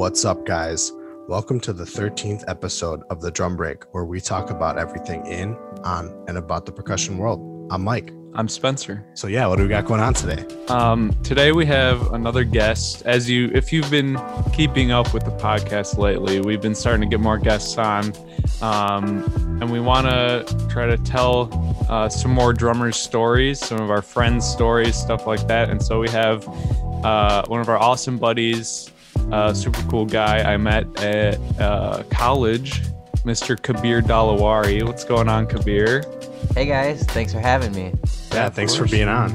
What's up, guys? Welcome to the 13th episode of The Drum Break, where we talk about everything in, on, and about the percussion world. I'm Mike. I'm Spencer. So, yeah, what do we got going on today? Um, today we have another guest. As you, if you've been keeping up with the podcast lately, we've been starting to get more guests on, um, and we want to try to tell uh, some more drummers' stories, some of our friends' stories, stuff like that. And so we have uh, one of our awesome buddies, uh, super cool guy I met at uh, college, Mr. Kabir Dalawari. What's going on, Kabir? Hey guys, thanks for having me. Yeah, thanks for being on.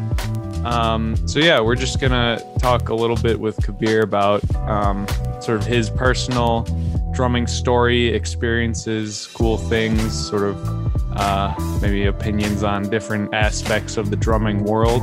Um, so yeah, we're just gonna talk a little bit with Kabir about um, sort of his personal drumming story, experiences, cool things, sort of uh, maybe opinions on different aspects of the drumming world.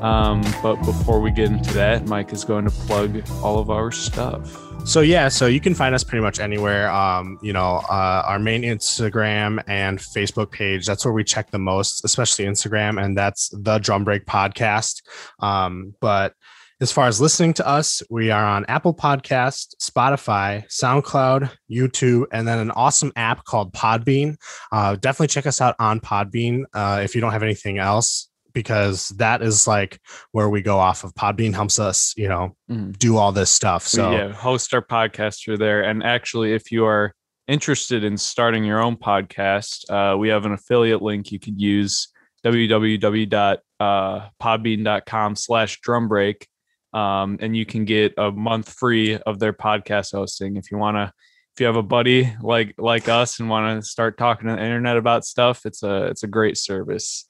Um, but before we get into that, Mike is going to plug all of our stuff. So yeah, so you can find us pretty much anywhere. Um, you know, uh, our main Instagram and Facebook page. That's where we check the most, especially Instagram, and that's the Drum Break Podcast. Um, but as far as listening to us, we are on Apple Podcast, Spotify, SoundCloud, YouTube, and then an awesome app called Podbean. Uh, definitely check us out on Podbean uh, if you don't have anything else because that is like where we go off of Podbean helps us, you know, Mhm. do all this stuff. So yeah, host our podcast through there. And actually, if you are interested in starting your own podcast, uh, we have an affiliate link you could use www.podbean.com slash drumbreak. Um, and you can get a month free of their podcast hosting if you want to if you have a buddy like like us and want to start talking to the internet about stuff it's a it's a great service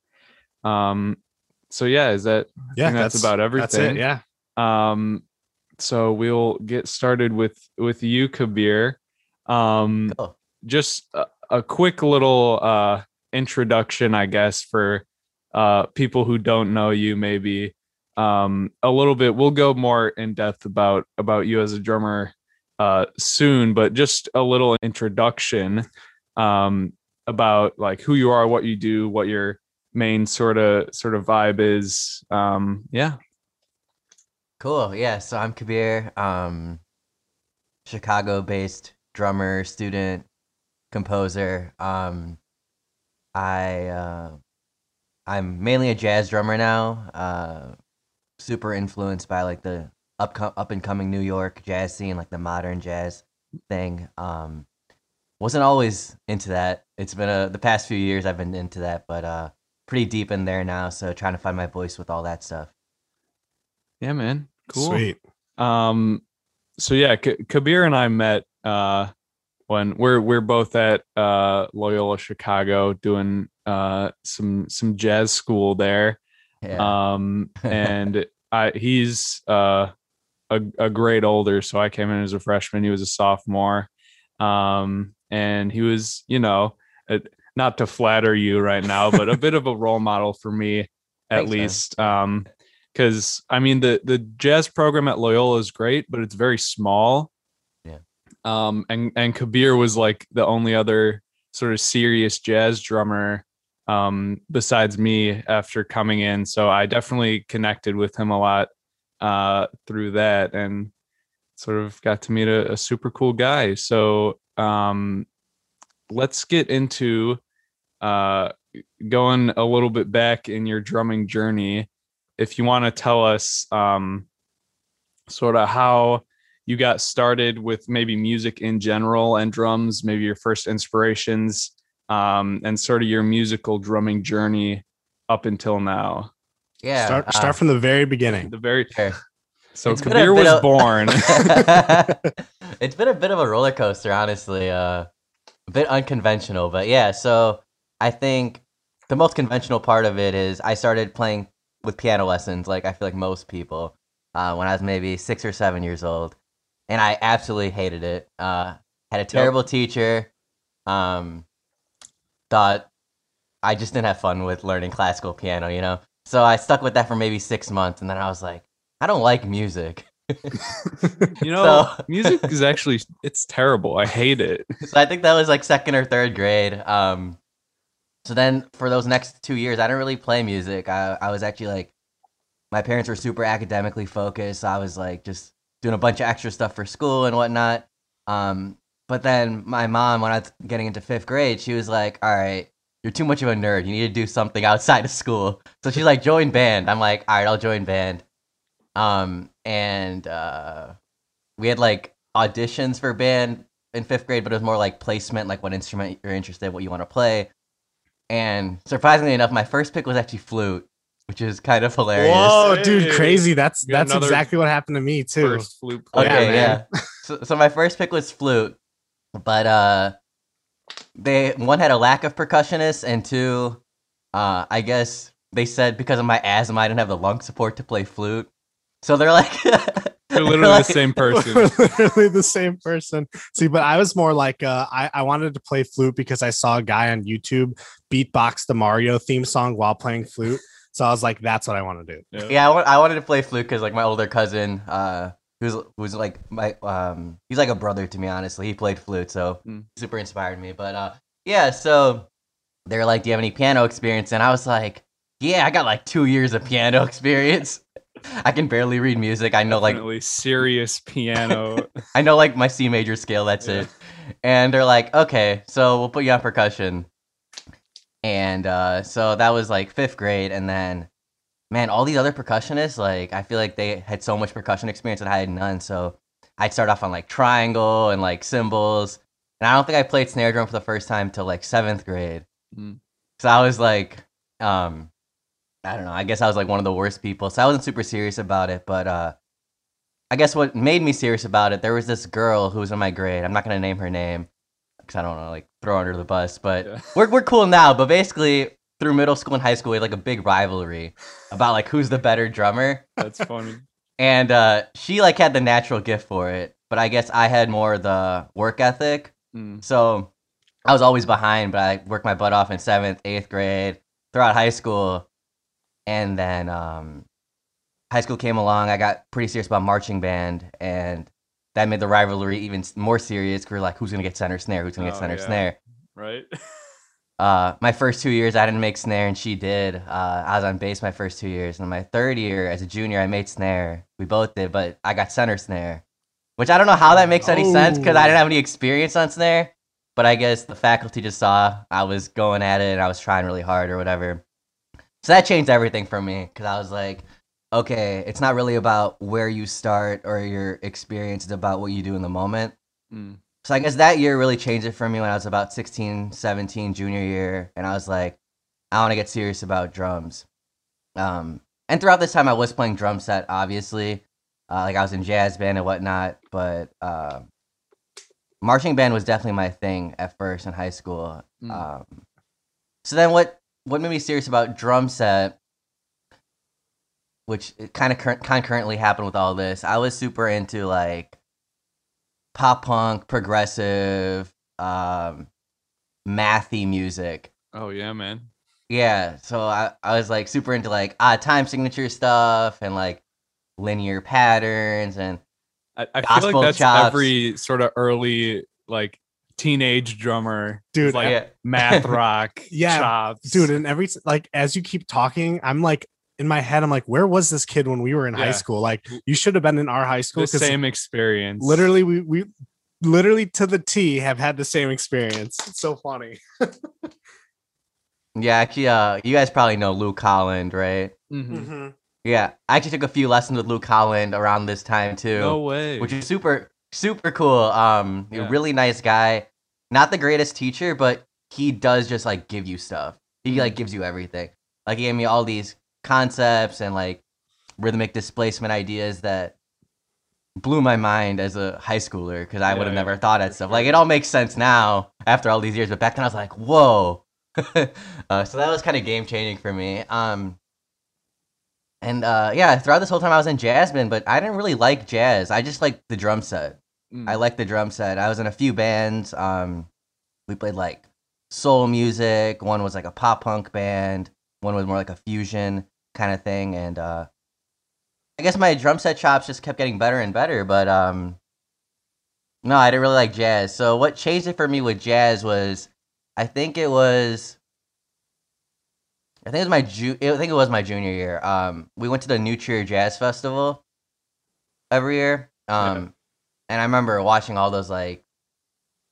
um so yeah is that I yeah, think that's, about everything That's it. Yeah. um, so we'll get started with with you, Kabir. Um, Cool. just a, a quick little uh, introduction, I guess, for uh, people who don't know you. Maybe um, a little bit. We'll go more in depth about about you as a drummer uh, soon, but just a little introduction um, about like who you are, what you do, what your main sort of sort of vibe is. Um, yeah. Cool. Yeah, so I'm Kabir, um Chicago-based drummer, student, composer. Um I uh I'm mainly a jazz drummer now. Uh super influenced by like the up up and coming New York jazz scene, like the modern jazz thing. Um wasn't always into that. It's been a the past few years I've been into that, but uh pretty deep in there now, so trying to find my voice with all that stuff. Yeah, man. Cool. Sweet. Um, so yeah, K- Kabir and I met uh when we're we're both at uh Loyola Chicago doing uh some some jazz school there. Yeah. Um, and I he's uh a, a grade older, so I came in as a freshman. He was a sophomore. Um, and he was, you know, uh, not to flatter you right now, but a bit of a role model for me at Thanks, man. least. Um, because I mean the the jazz program at Loyola is great, but it's very small. Yeah. Um, and and Kabir was like the only other sort of serious jazz drummer um besides me after coming in. So I definitely connected with him a lot uh through that and sort of got to meet a, a super cool guy. So um let's get into uh going a little bit back in your drumming journey if you want to tell us um, sort of how you got started with maybe music in general and drums, maybe your first inspirations, um, and sort of your musical drumming journey up until now. Yeah. Start uh, from the very beginning. The very sure. so It's been a Kabir was of- born. it's been a bit of a roller coaster, honestly. Uh, a bit unconventional, but yeah. So I think the most conventional part of it is I started playing with piano lessons, like I feel like most people, uh, when I was maybe six or seven years old, and I absolutely hated it. Uh, had a terrible teacher. Um, thought I just didn't have fun with learning classical piano, you know. So I stuck with that for maybe six months, and then I was like, I don't like music. you know, So- music is actually it's terrible. I hate it. so I think that was like second or third grade. Um, so then for those next two years, I didn't really play music. I, I was actually like, my parents were super academically focused. So I was like just doing a bunch of extra stuff for school and whatnot. Um, but then my mom, when I was getting into fifth grade, she was like, "All right, you're too much of a nerd. You need to do something outside of school." So she's like, "Join band." I'm like, "All right, I'll join band." Um, and uh, we had like auditions for band in fifth grade, but it was more like placement, like what instrument you're interested, what you want to play. And surprisingly enough, my first pick was actually flute, which is kind of hilarious. Whoa, Hey. dude, crazy. That's You that's exactly what happened to me too. First flute player. Okay, man. yeah. So, so my first pick was flute, but uh, they one had a lack of percussionists, and two, uh, I guess they said because of my asthma, I didn't have the lung support to play flute. So they're like, You're literally like- the same person. Literally the same person. See, but I was more like uh, I, I wanted to play flute because I saw a guy on YouTube beatbox the Mario theme song while playing flute. So I was like, that's what I want to do. Yeah. yeah, I, wa- I wanted to play flute because like my older cousin, uh, who's who's like my um, he's like a brother to me. Honestly, he played flute, so Hmm. super inspired me. But uh, yeah, so they're like, "Do you have any piano experience?" And I was like, "Yeah, I got like two years of piano experience. I can barely read music. I know like Definitely serious piano. I know like my C major scale. That's Yeah. it." And they're like, "Okay, so we'll put you on percussion." And uh, so that was like fifth grade, and then man, all these other percussionists, like I feel like they had so much percussion experience and I had none. So I'd start off on like triangle and like cymbals. And I don't think I played snare drum for the first time till like seventh grade. Mm. So I was like, um, I don't know. I guess I was like one of the worst people. So I wasn't super serious about it. But uh, I guess what made me serious about it, there was this girl who was in my grade. I'm not gonna name her name because I don't want to like throw her under the bus. But Yeah. we're we're cool now. But basically, through middle school and high school, we had like a big rivalry about like who's the better drummer. That's funny. And uh, she like had the natural gift for it, but I guess I had more the work ethic. Mm. So I was always behind, but I worked my butt off in seventh, eighth grade, throughout high school, and then um, high school came along. I got pretty serious about marching band, and that made the rivalry even more serious. 'cause we're like, who's gonna get center snare? Who's gonna get Oh, center yeah. snare? Right? Uh, my first two years, I didn't make snare, and she did. Uh, I was on bass my first two years, and my third year as a junior, I made snare. We both did, but I got center snare, which I don't know how that makes any sense because I Oh. didn't have any experience on snare. But I guess the faculty just saw I was going at it and I was trying really hard or whatever. So that changed everything for me because I was like, okay, it's not really about where you start or your experience; it's about what you do in the moment. Mm. So I guess that year really changed it for me when I was about 16, 17, junior year, and I was like, I want to get serious about drums. Um, and throughout this time, I was playing drum set, obviously, uh, like I was in jazz band and whatnot. But uh, marching band was definitely my thing at first in high school. Mm. Um, so then, what what made me serious about drum set? Which kind of cur- concurrently happened with all this. I was super into like pop punk, progressive, um, mathy music. Oh yeah, man. Yeah, so I, I was like super into like odd time signature stuff and like linear patterns and I, I feel like that's chops. every sort of early like teenage drummer. Dude, like yeah. math rock. Yeah, chops. dude and every like as you keep talking i'm like in my head i'm like where was this kid when we were in high school like you should have been in our high school the 'cause same experience. literally we we literally to the t have had the same experience it's so funny yeah, actually, uh, you guys probably know Luke Holland, right? Mhm. Yeah, I actually took a few lessons with Luke Holland around this time too. No way. which is super super cool. Um, a Yeah. really nice guy. Not the greatest teacher, but he does just like give you stuff. He like gives you everything. Like he gave me all these concepts and like rhythmic displacement ideas that blew my mind as a high schooler because I Yeah, would have yeah, never thought that stuff. Like it all makes sense now after all these years, but back then I was like, whoa. uh, so that was kind of game changing for me. Um, and uh, yeah, throughout this whole time I was in Jasmine, but I didn't really like jazz. I just liked the drum set. Mm. I like the drum set. I was in a few bands. Um, we played like soul music. One was like a pop punk band. One was more like a fusion kind of thing. And uh, I guess my drum set chops just kept getting better and better. But um, no, I didn't really like jazz. So what changed it for me with jazz was, I think it was. I think it was my ju- I think it was my junior year. Um, we went to the New Trier Jazz Festival every year. Um, and I remember watching all those like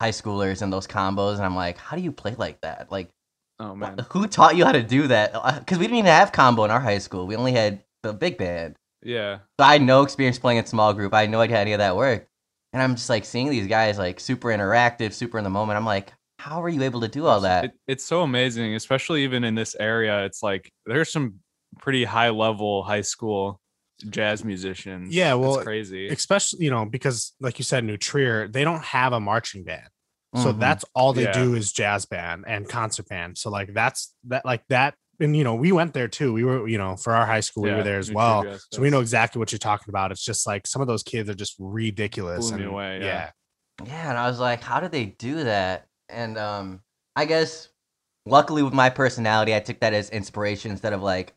high schoolers and those combos, and I'm like, how do you play like that? Like, Oh man. wh- who taught you how to do that? Uh, because we didn't even have combo in our high school. We only had the big band. Yeah. So I had no experience playing in small group. I had no idea how any of that worked. And I'm just like seeing these guys like super interactive, super in the moment. I'm like, how are you able to do all that? It, it's so amazing, especially even in this area. It's like there's some pretty high level high school jazz musicians. Yeah, well, it's crazy. especially you know because like you said new trier they don't have a marching band so Mhm. that's all they Yeah. do is jazz band and concert band so like that's that like that and you know we went there too we were you know for our high school we were there as New well Trier Jazz so we know exactly what you're talking about it's just like some of those kids are just ridiculous Blew and- away, yeah. Yeah, and I was like, how do they do that? And um, I guess luckily with my personality, I took that as inspiration instead of like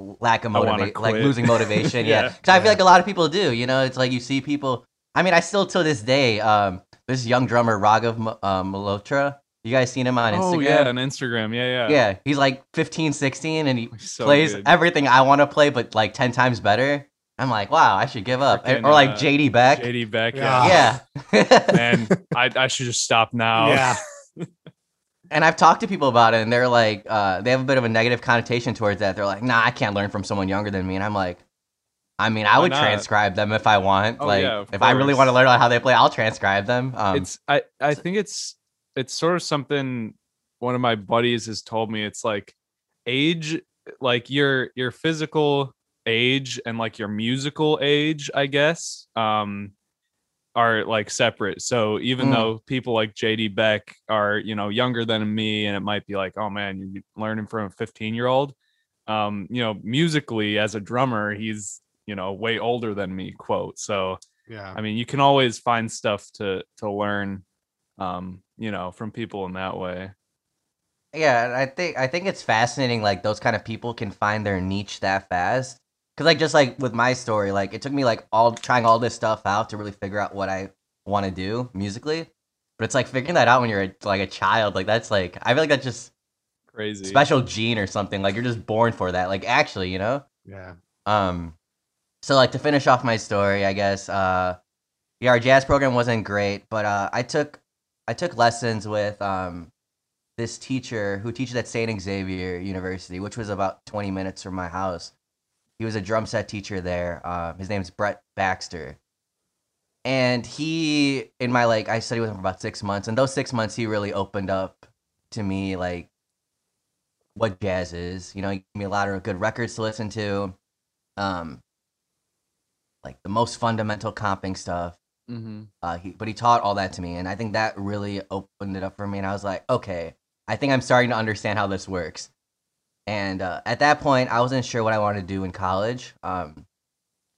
lack of motivation, like losing motivation. yeah, Yeah. because I feel like a lot of people do. You know, it's like you see people. I mean, I still till this day, um, this young drummer Raghav Mo- uh, Malhotra. You guys seen him on Instagram? oh Instagram? yeah, on Instagram. Yeah, yeah. Yeah, he's like 15, 16, and he so plays good. everything I want to play, but like ten times better. I'm like, wow, I should give up. Freaking, or like uh, JD Beck. JD Beck. Yeah. Yeah. yeah. Man, I, I should just stop now. yeah And I've talked to people about it, and they're like, uh, they have a bit of a negative connotation towards that. They're like, nah, I can't learn from someone younger than me. And I'm like, I mean, I Why would not? transcribe them if I want. Oh, like, yeah, if I really want to learn how they play, I'll transcribe them. Um, it's I I think it's it's sort of something one of my buddies has told me. It's like age, like your your physical age and like your musical age, I guess, um, are like separate. So even Mm. though people like JD Beck are you know younger than me, and it might be like, oh man, you're learning from a 15 year old. Um, you know, musically as a drummer, he's you know way older than me. Quote so. yeah I mean, you can always find stuff to to learn, um, you know, from people in that way. yeah, I think I think it's fascinating. Like those kind of people can find their niche that fast. Cause like just like with my story, like it took me like all trying all this stuff out to really figure out what I want to do musically. But it's like figuring that out when you're a, like a child. Like that's like I feel like that's just Crazy. special gene or something. Like you're just born for that. Like actually, you know. yeah Um, so like to finish off my story, I guess. Uh, yeah, our jazz program wasn't great, but uh, I took I took lessons with um this teacher who teaches at Saint Xavier University, which was about twenty minutes from my house. He was a drum set teacher there. Uh, his name's Brett Baxter. And he, in my like, I studied with him for about six months. And those six months, he really opened up to me, like, what jazz is. You know, he gave me a lot of good records to listen to. Um, like the most fundamental comping stuff. hmm Uh, he, but he taught all that to me, and I think that really opened it up for me. And I was like, okay, I think I'm starting to understand how this works. And uh, at that point, I wasn't sure what I wanted to do in college. Um,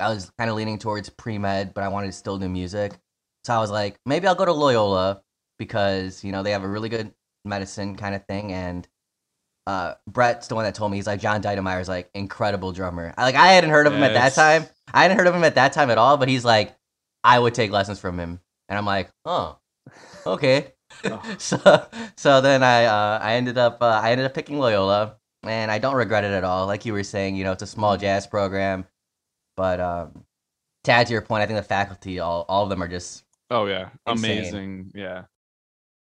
I was kind of leaning towards pre med, but I wanted to still do music. So I was like, maybe I'll go to Loyola because you know they have a really good medicine kind of thing. And uh, Brett's the one that told me he's like John Deitemyer's like incredible drummer. I, like I hadn't heard of him at that time. I hadn't heard of him at that time at all. But he's like, I would take lessons from him, and I'm like, oh, okay. Oh. so so then I uh, I ended up uh, I ended up picking Loyola, and I don't regret it at all. Like you were saying, you know, it's a small jazz program, but um, to add to your point, I think the faculty all all of them are just Oh yeah, Insane. amazing. Yeah.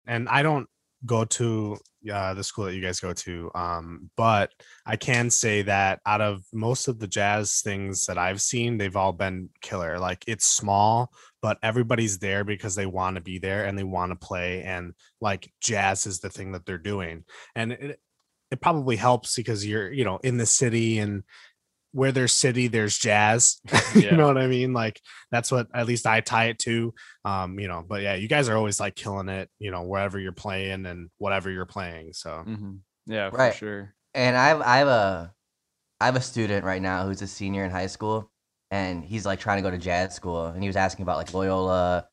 and I don't go to uh, the school that you guys go to, um, but I can say that out of most of the jazz things that I've seen, they've all been killer. Like it's small, but everybody's there because they want to be there and they want to play, and like jazz is the thing that they're doing, and it it probably helps because you're you know in the city and where there's city there's jazz you know what i mean like that's what at least i tie it to um you know but yeah you guys are always like killing it you know wherever you're playing and whatever you're playing so hmm Yeah, Right. for sure. and I have I have a I have a student right now who's a senior in high school, and he's like trying to go to jazz school, and he was asking about like Loyola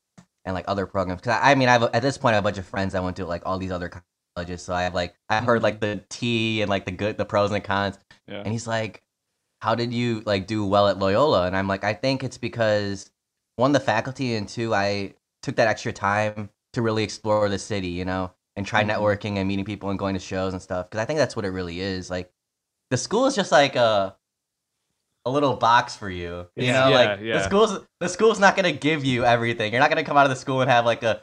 and like other programs. Because I, I mean, I have at this point I have a bunch of friends that went to like all these other colleges, so I have like I heard like the T and like the good, the pros and cons, Yeah. and he's like, "How did you like do well at Loyola?" And I'm like, "I think it's because one the faculty, and two I took that extra time to really explore the city, you know." And try Mhm. networking and meeting people and going to shows and stuff because I think that's what it really is. Like, the school is just like a a little box for you. You Yeah. know, Yeah, like the school's the school's not gonna give you everything. You're not gonna come out of the school and have like a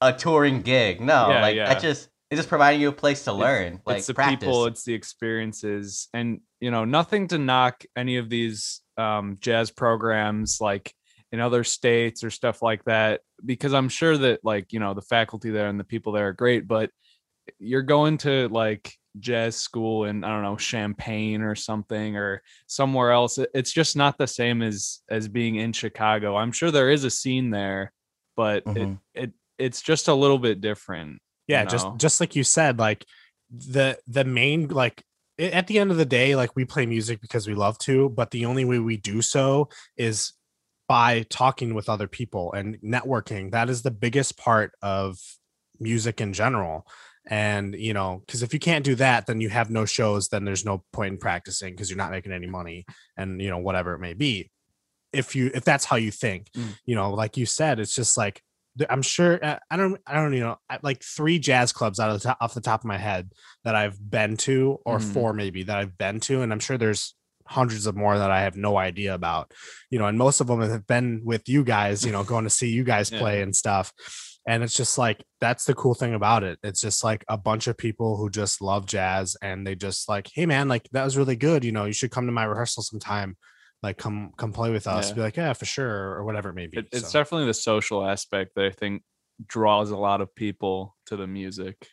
a touring gig. No, like yeah. that just it's just providing you a place to learn. Like it's the practice. people, it's the experiences, and you know, nothing to knock any of these um, jazz programs like in other states or stuff like that, because I'm sure that like you know the faculty there and the people there are great, but you're going to like jazz school in I don't know Champaign or something or somewhere else. It's just not the same as as being in Chicago. I'm sure there is a scene there, but Mhm. it it it's just a little bit different. Yeah you just know? just like you said like the the main like at the end of the day like we play music because we love to but the only way we do so is by talking with other people and networking that is the biggest part of music in general and you know because if you can't do that then you have no shows then there's no point in practicing because you're not making any money and you know whatever it may be if you if that's how you think Mm. you know like you said it's just like i'm sure uh, i don't i don't you know like three jazz clubs out of the top, off the top of my head that i've been to or Mhm. four maybe that i've been to and i'm sure there's hundreds of more that i have no idea about you know and most of them have been with you guys you know going to see you guys Yeah. play and stuff and it's just like that's the cool thing about it it's just like a bunch of people who just love jazz and they just like hey man like that was really good you know you should come to my rehearsal sometime like come come play with us Yeah. be like yeah for sure or whatever it may be It, it's So, definitely the social aspect that I think draws a lot of people to the music.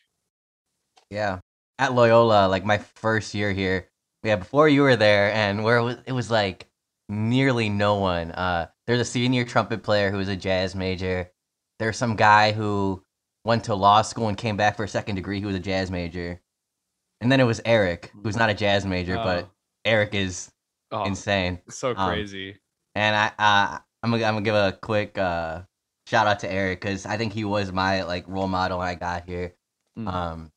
Yeah. At Loyola, like my first year here, yeah, before you were there, and where it was, it was like nearly no one. Uh, there's a senior trumpet player who was a jazz major. There's some guy who went to law school and came back for a second degree who was a jazz major. And then it was Eric, who's not a jazz major, but Eric is oh, insane. so um, crazy. And I, uh, I'm gonna, I'm gonna give a quick uh, shout out to Eric because I think he was my like role model when I got here. Mm. Um,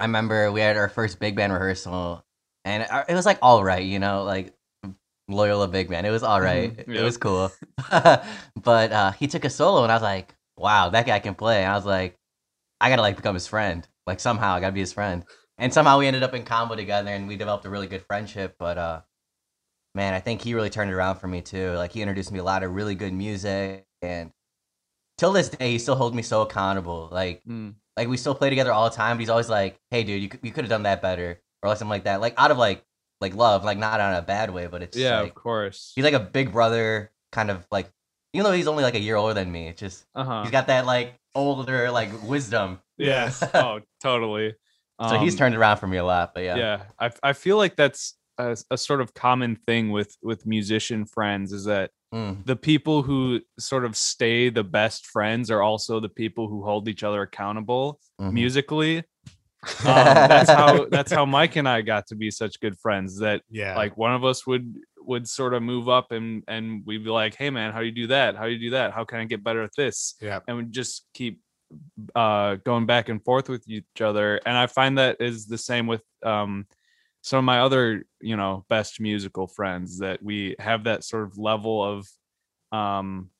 I remember we had our first big band rehearsal, and uh, it was like all right, you know, like Loyola big band. It was all right. Mhm, It yep. was cool. but uh, he took a solo, and I was like, wow, that guy can play. And I was like, I gotta like become his friend. Like somehow I gotta be his friend. And somehow we ended up in combo together, and we developed a really good friendship. But uh, man, I think he really turned it around for me too. Like he introduced me a lot of really good music, and till this day, he still holds me so accountable. Like Mm. like we still play together all the time. But he's always like, "Hey, dude, you could, you could have done that better," or like something like that. Like out of like like love, like not on a bad way, but it's Yeah, like of course. he's like a big brother, kind of like even though he's only like a year older than me. It's just Uh-huh. he's got that like older like wisdom. Yes. oh, totally. So he's Um, turned around for me a lot. But yeah, yeah i, I feel like that's a, a sort of common thing with with musician friends is that Mm. the people who sort of stay the best friends are also the people who hold each other accountable Mhm. musically. Um, that's how that's how mike and i got to be such good friends that yeah. like one of us would would sort of move up and and we'd be like hey man how do you do that? How do you do that? How can i get better at this? Yeah. And we just keep uh going back and forth with each other. And i find that is the same with um some of my other you know best musical friends that we have that sort of level of um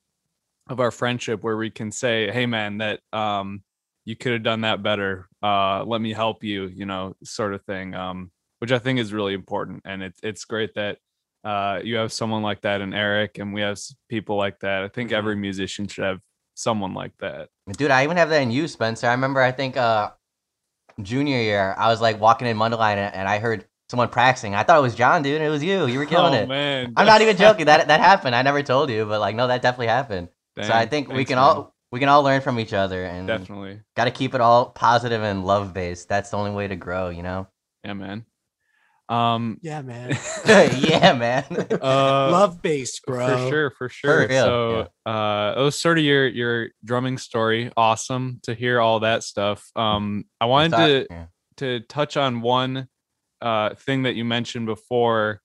of our friendship where we can say hey man that um you could have done that better uh let me help you you know sort of thing um which i think is really important and it's it's great that uh you have someone like that in eric and we have people like that. I think every musician should have someone like that. Dude, I even have that in you, Spencer. I remember, I think uh, junior year, I was like walking in Mundelein and, and I heard someone practicing. I thought it was John, dude. It was you. You were killing oh it. man I'm not even joking. That that happened. I never told you, but like, no, that definitely happened. so I Dang, think we can man. all we can all learn from each other and definitely got to keep it all positive and love based. That's the only way to grow, you know. yeah man um yeah man yeah, man. uh love based bro For sure, for sure. real, so uh it was sort of your your drumming story. Awesome to hear all that stuff. Um I wanted to Yeah. to touch on one uh thing that you mentioned before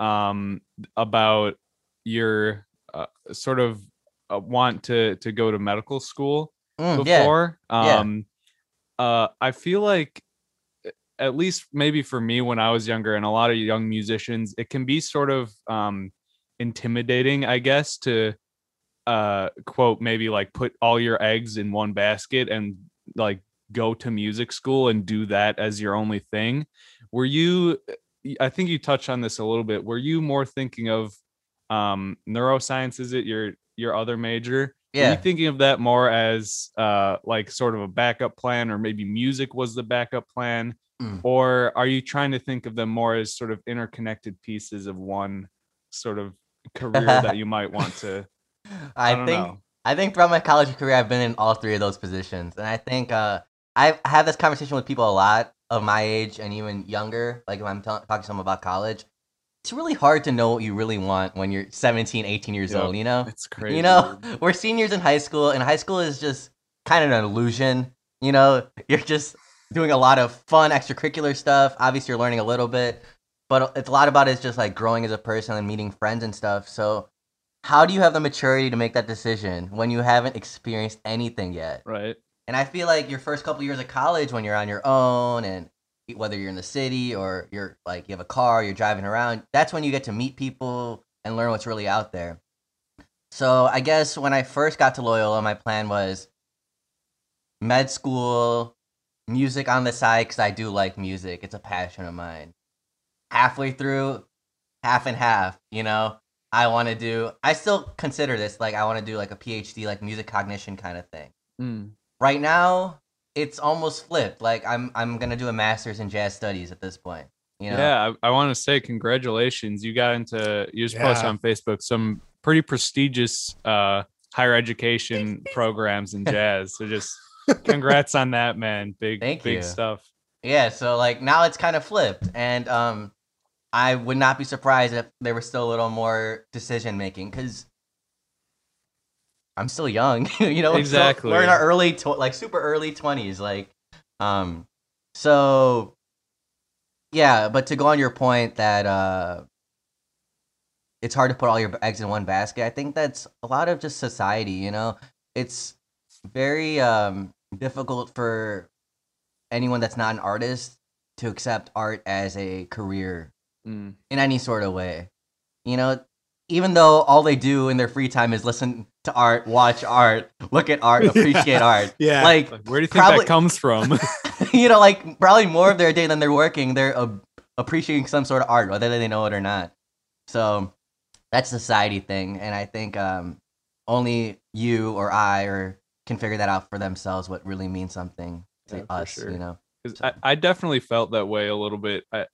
um about your uh, sort of uh, want to to go to medical school Mm, before. Yeah. Um uh I feel like at least maybe for me when I was younger and a lot of young musicians, it can be sort of um intimidating, I guess, to uh quote maybe like put all your eggs in one basket and like go to music school and do that as your only thing. Were you I think you touched on this a little bit. Were you more thinking of um, neuroscience? Is it your your other major? Were Yeah. you thinking of that more as uh, like sort of a backup plan, or maybe music was the backup plan, Mm. or are you trying to think of them more as sort of interconnected pieces of one sort of career that you might want to? I, I, think know. I think throughout my college career, I've been in all three of those positions, and I think uh, I've had this conversation with people a lot of my age and even younger. Like if I'm t- talking to someone about college, it's really hard to know what you really want when you're 17, 18 years Yep. old. You know, It's crazy. you know, we're seniors in high school, and high school is just kind of an illusion. You know, you're just doing a lot of fun extracurricular stuff. Obviously, you're learning a little bit, but it's a lot about it's just like growing as a person and meeting friends and stuff. So, how do you have the maturity to make that decision when you haven't experienced anything yet? right? And I feel like your first couple years of college, when you're on your own, and whether you're in the city or you're like you have a car, you're driving around, that's when you get to meet people and learn what's really out there. So I guess when I first got to Loyola, my plan was med school, music on the side because I do like music. It's a passion of mine. Halfway through, half and half, you know. I want to do. I still consider this like I want to do like a PhD, like music cognition kind of thing Mm. Right now it's almost flipped like i'm i'm gonna do a master's in jazz studies at this point you know Yeah, I, I want to say congratulations. You got into you just posted on Facebook some pretty prestigious uh higher education programs in jazz. So just congrats on that, man. Big Thank you big you. stuff. yeah so like now it's kind of flipped and um i would not be surprised if there was still a little more decision making because i'm still young you know Exactly. we're in our early tw- like super early 20s like um so yeah but to go on your point that uh it's hard to put all your eggs in one basket i think that's a lot of just society you know it's very um difficult for anyone that's not an artist to accept art as a career Mm. in any sort of way. You know, even though all they do in their free time is listen to art, watch art, look at art, appreciate art. Yeah. Like, Like, where do you think Probably- that comes from? you know, like probably more of their day than they're working, they're uh, appreciating some sort of art, whether they know it or not. So that's a society thing, and I think um, only you or I or can figure that out for themselves. What really means something to Yeah, us, sure. you know. 'Cause I, I definitely felt that way a little bit. I,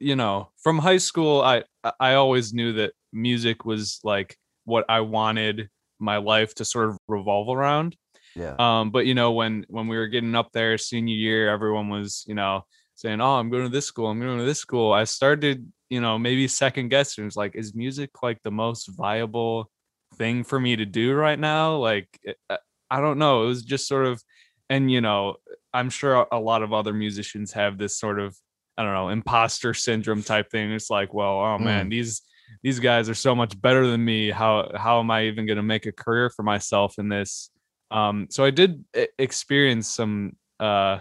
you know, from high school, I I- I always knew that music was like what I wanted my life to sort of revolve around. Yeah. Um, but you know, when when we were getting up there senior year, everyone was, you know, saying, Oh, I'm going to this school, I'm going to this school. I started, you know, maybe second guessing. It's like, is music like the most viable thing for me to do right now? Like I- I don't know. It was just sort of and you know, I'm sure a lot of other musicians have this sort of, I don't know, imposter syndrome type thing. It's like, well, oh man, mm. these these guys are so much better than me. How how am I even going to make a career for myself in this? Um, so I did experience some uh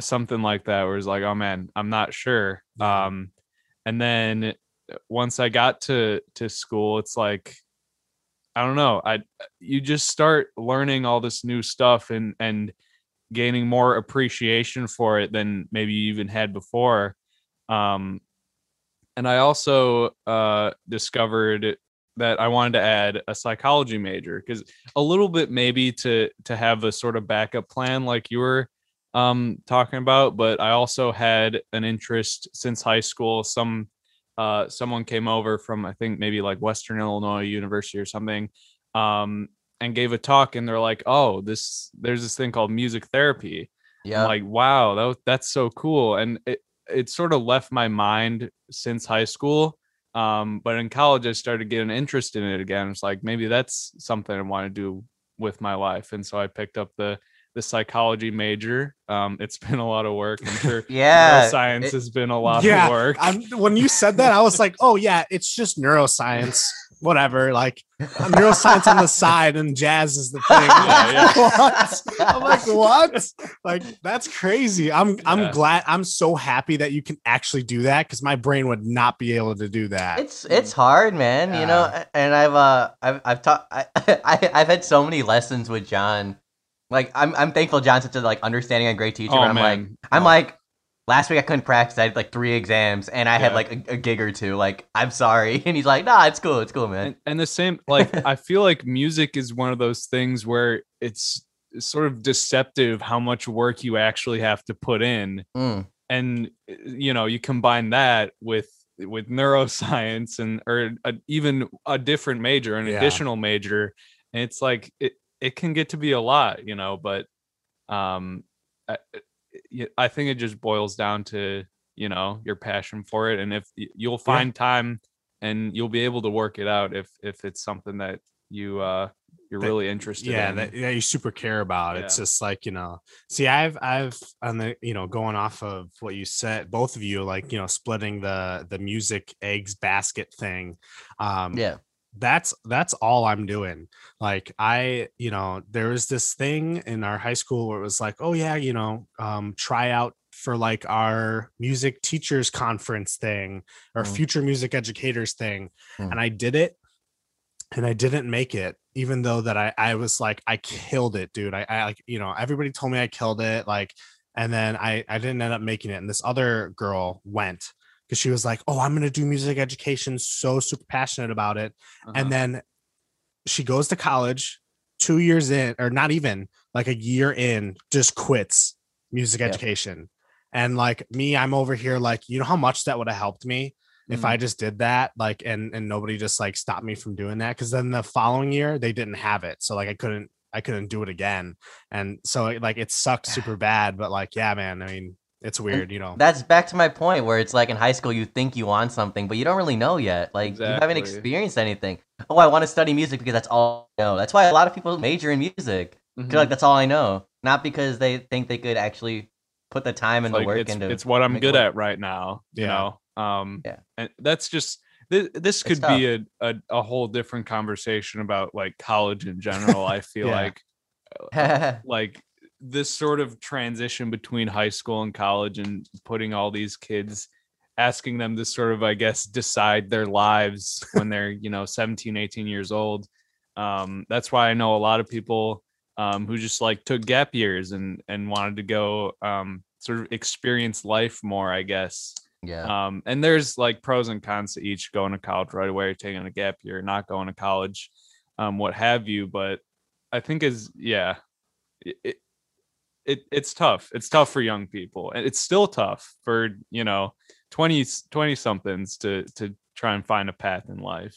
something like that where it's like, oh man, I'm not sure. Um, and then once I got to to school, it's like I don't know. I you just start learning all this new stuff and and gaining more appreciation for it than maybe you even had before. Um, and I also uh, discovered that I wanted to add a psychology major because a little bit maybe to to have a sort of backup plan like you were um, talking about, but I also had an interest since high school. Some uh, someone came over from I think maybe like Western Illinois University or something, um, and gave a talk, and they're like, "Oh, this there's this thing called music therapy." Yeah. I'm like, wow, that, that's so cool. And it, it sort of left my mind since high school. Um, but in college, I started getting interested in it again. It's like, maybe that's something I want to do with my life. And so I picked up the, the psychology major. Um, it's been a lot of work. I'm sure yeah. science it- has been a lot yeah, of work. I'm, when you said that, I was like, oh yeah, it's just neuroscience, whatever. Like neuroscience on the side, and jazz is the thing. Yeah, yeah. what? I'm like, what? Like that's crazy. I'm I'm glad. I'm so happy that you can actually do that because my brain would not be able to do that. It's it's hard, man. You know, and I've uh I've I've taught I, I I've had so many lessons with John. Like I'm I'm thankful John's such a like understanding and great teacher. oh but I'm man. like I'm like last week I couldn't practice. I had like three exams, and I had like a, a gig or two. Like, I'm sorry. And he's like, Nah, it's cool. It's cool, man. and, and the same like i feel like music is one of those things where it's sort of deceptive how much work you actually have to put in Mm, and you know you combine that with with neuroscience and or a, even a different major an Yeah. additional major and it's like it it can get to be a lot you know but um I, I- I think it just boils down to you know your passion for it and if you'll find time and you'll be able to work it out if if it's something that you uh you're That- really interested yeah in. that yeah you super care about it's just like you know see i've i've on the you know going off of what you said both of you like you know splitting the the music eggs basket thing um yeah. That's that's all i'm doing like i you know there was this thing in our high school where it was like oh yeah you know um try out for like our music teachers conference thing or Mm. future music educators thing Mm. and i did it and i didn't make it even though that i i was like i killed it dude i, I like you know everybody told me i killed it like and then i i didn't end up making it and this other girl went because she was like oh i'm gonna do music education so super passionate about it Uh-huh. and then she goes to college two years in or not even like a year in just quits music Yeah. education and like me i'm over here like you know how much that would have helped me if Mm-hmm. i just did that like and and nobody just like stopped me from doing that because then the following year they didn't have it so like i couldn't i couldn't do it again and so like it sucked super bad but like yeah man i mean it's weird you know That's back to my point where it's like in high school you think you want something, but you don't really know yet. Like you haven't experienced anything. Oh, I want to study music because that's all I know. That's why a lot of people major in music. Mhm. Feel like that's all I know, not because they think they could actually put the time and like the work it's, into. it's what I'm good work. at right now. You Yeah. know, um, Yeah. and that's just this. This could be a, a a whole different conversation about like college in general. I feel Yeah. like like this sort of transition between high school and college and putting all these kids asking them to sort of i guess decide their lives when they're you know 17 18 years old um, that's why i know a lot of people um, who just like took gap years and and wanted to go um, sort of experience life more i guess yeah. um, and there's like pros and cons to each going to college right away, taking a gap year, not going to college, um, what have you. But I think is yeah, it, it, it it's tough. It's tough for young people, and it's still tough for you know 20 20 somethings to to try and find a path in life.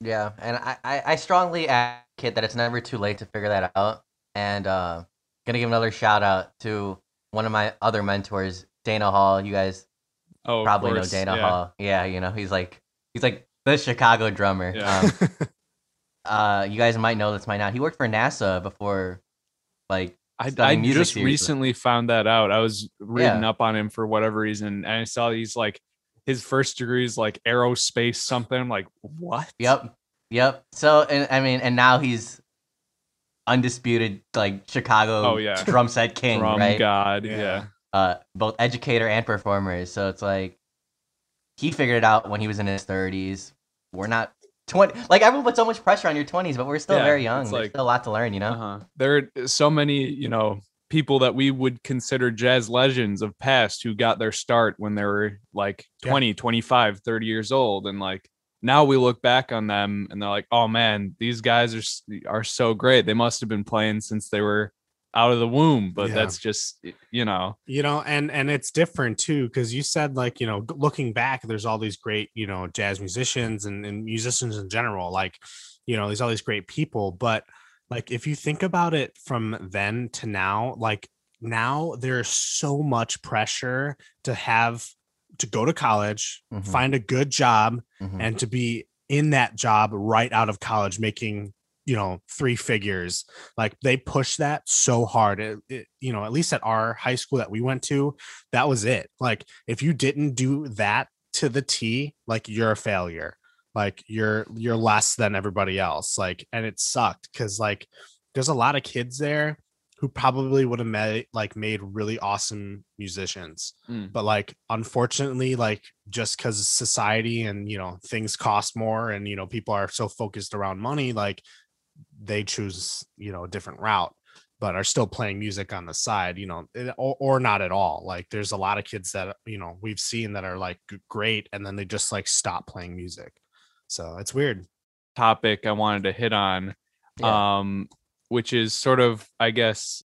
Yeah, and I, I, I strongly advocate that it's never too late to figure that out. And uh, gonna give another shout out to one of my other mentors, Dana Hall. You guys Oh, probably know Dana yeah. Hall. Yeah, you know he's like he's like the Chicago drummer. Yeah. Um, uh, you guys might know this, might not. He worked for NASA before, like I, I music just seriously. recently found that out. I was reading Yeah. up on him for whatever reason, and I saw he's like his first degree is like aerospace something. I'm like, what? Yep. Yep. So and I mean, and now he's undisputed like Chicago Oh, yeah. drum set king, Drum right? god. Yeah. Yeah. Uh, both educator and performer. So it's like he figured it out when he was in his thirties. We're not twenty. Like everyone puts so much pressure on your twenties, but we're still Yeah, very young. it's There's like- still a lot to learn, you know. Uh-huh. There are so many, you know, people that we would consider jazz legends of past who got their start when they were like Yeah. 20, 25, 30 years old. And like now we look back on them and they're like, oh man, these guys are are so great. They must have been playing since they were out of the womb. But Yeah. that's just, you know, you know and and it's different too because you said like you know looking back there's all these great you know jazz musicians and, and musicians in general like you know there's all these great people but like if you think about it from then to now like now there's so much pressure to have to go to college Mhm. find a good job Mhm. and to be in that job right out of college making you know three figures like they push that so hard it, it- you know at least at our high school that we went to that was it. Like if you didn't do that to the t like you're a failure. Like you're you're less than everybody else. Like and it sucked because like there's a lot of kids there who probably would have made like made really awesome musicians. Mm. but like unfortunately like just because society and you know things cost more and you know people are so focused around money like they choose you know a different route but are still playing music on the side, you know, eh, or, or not at all. Like there's a lot of kids that, you know, we've seen that are like great and then they just like stop playing music. So it's weird. Topic I wanted to hit on, yeah. um, which is sort of, I guess,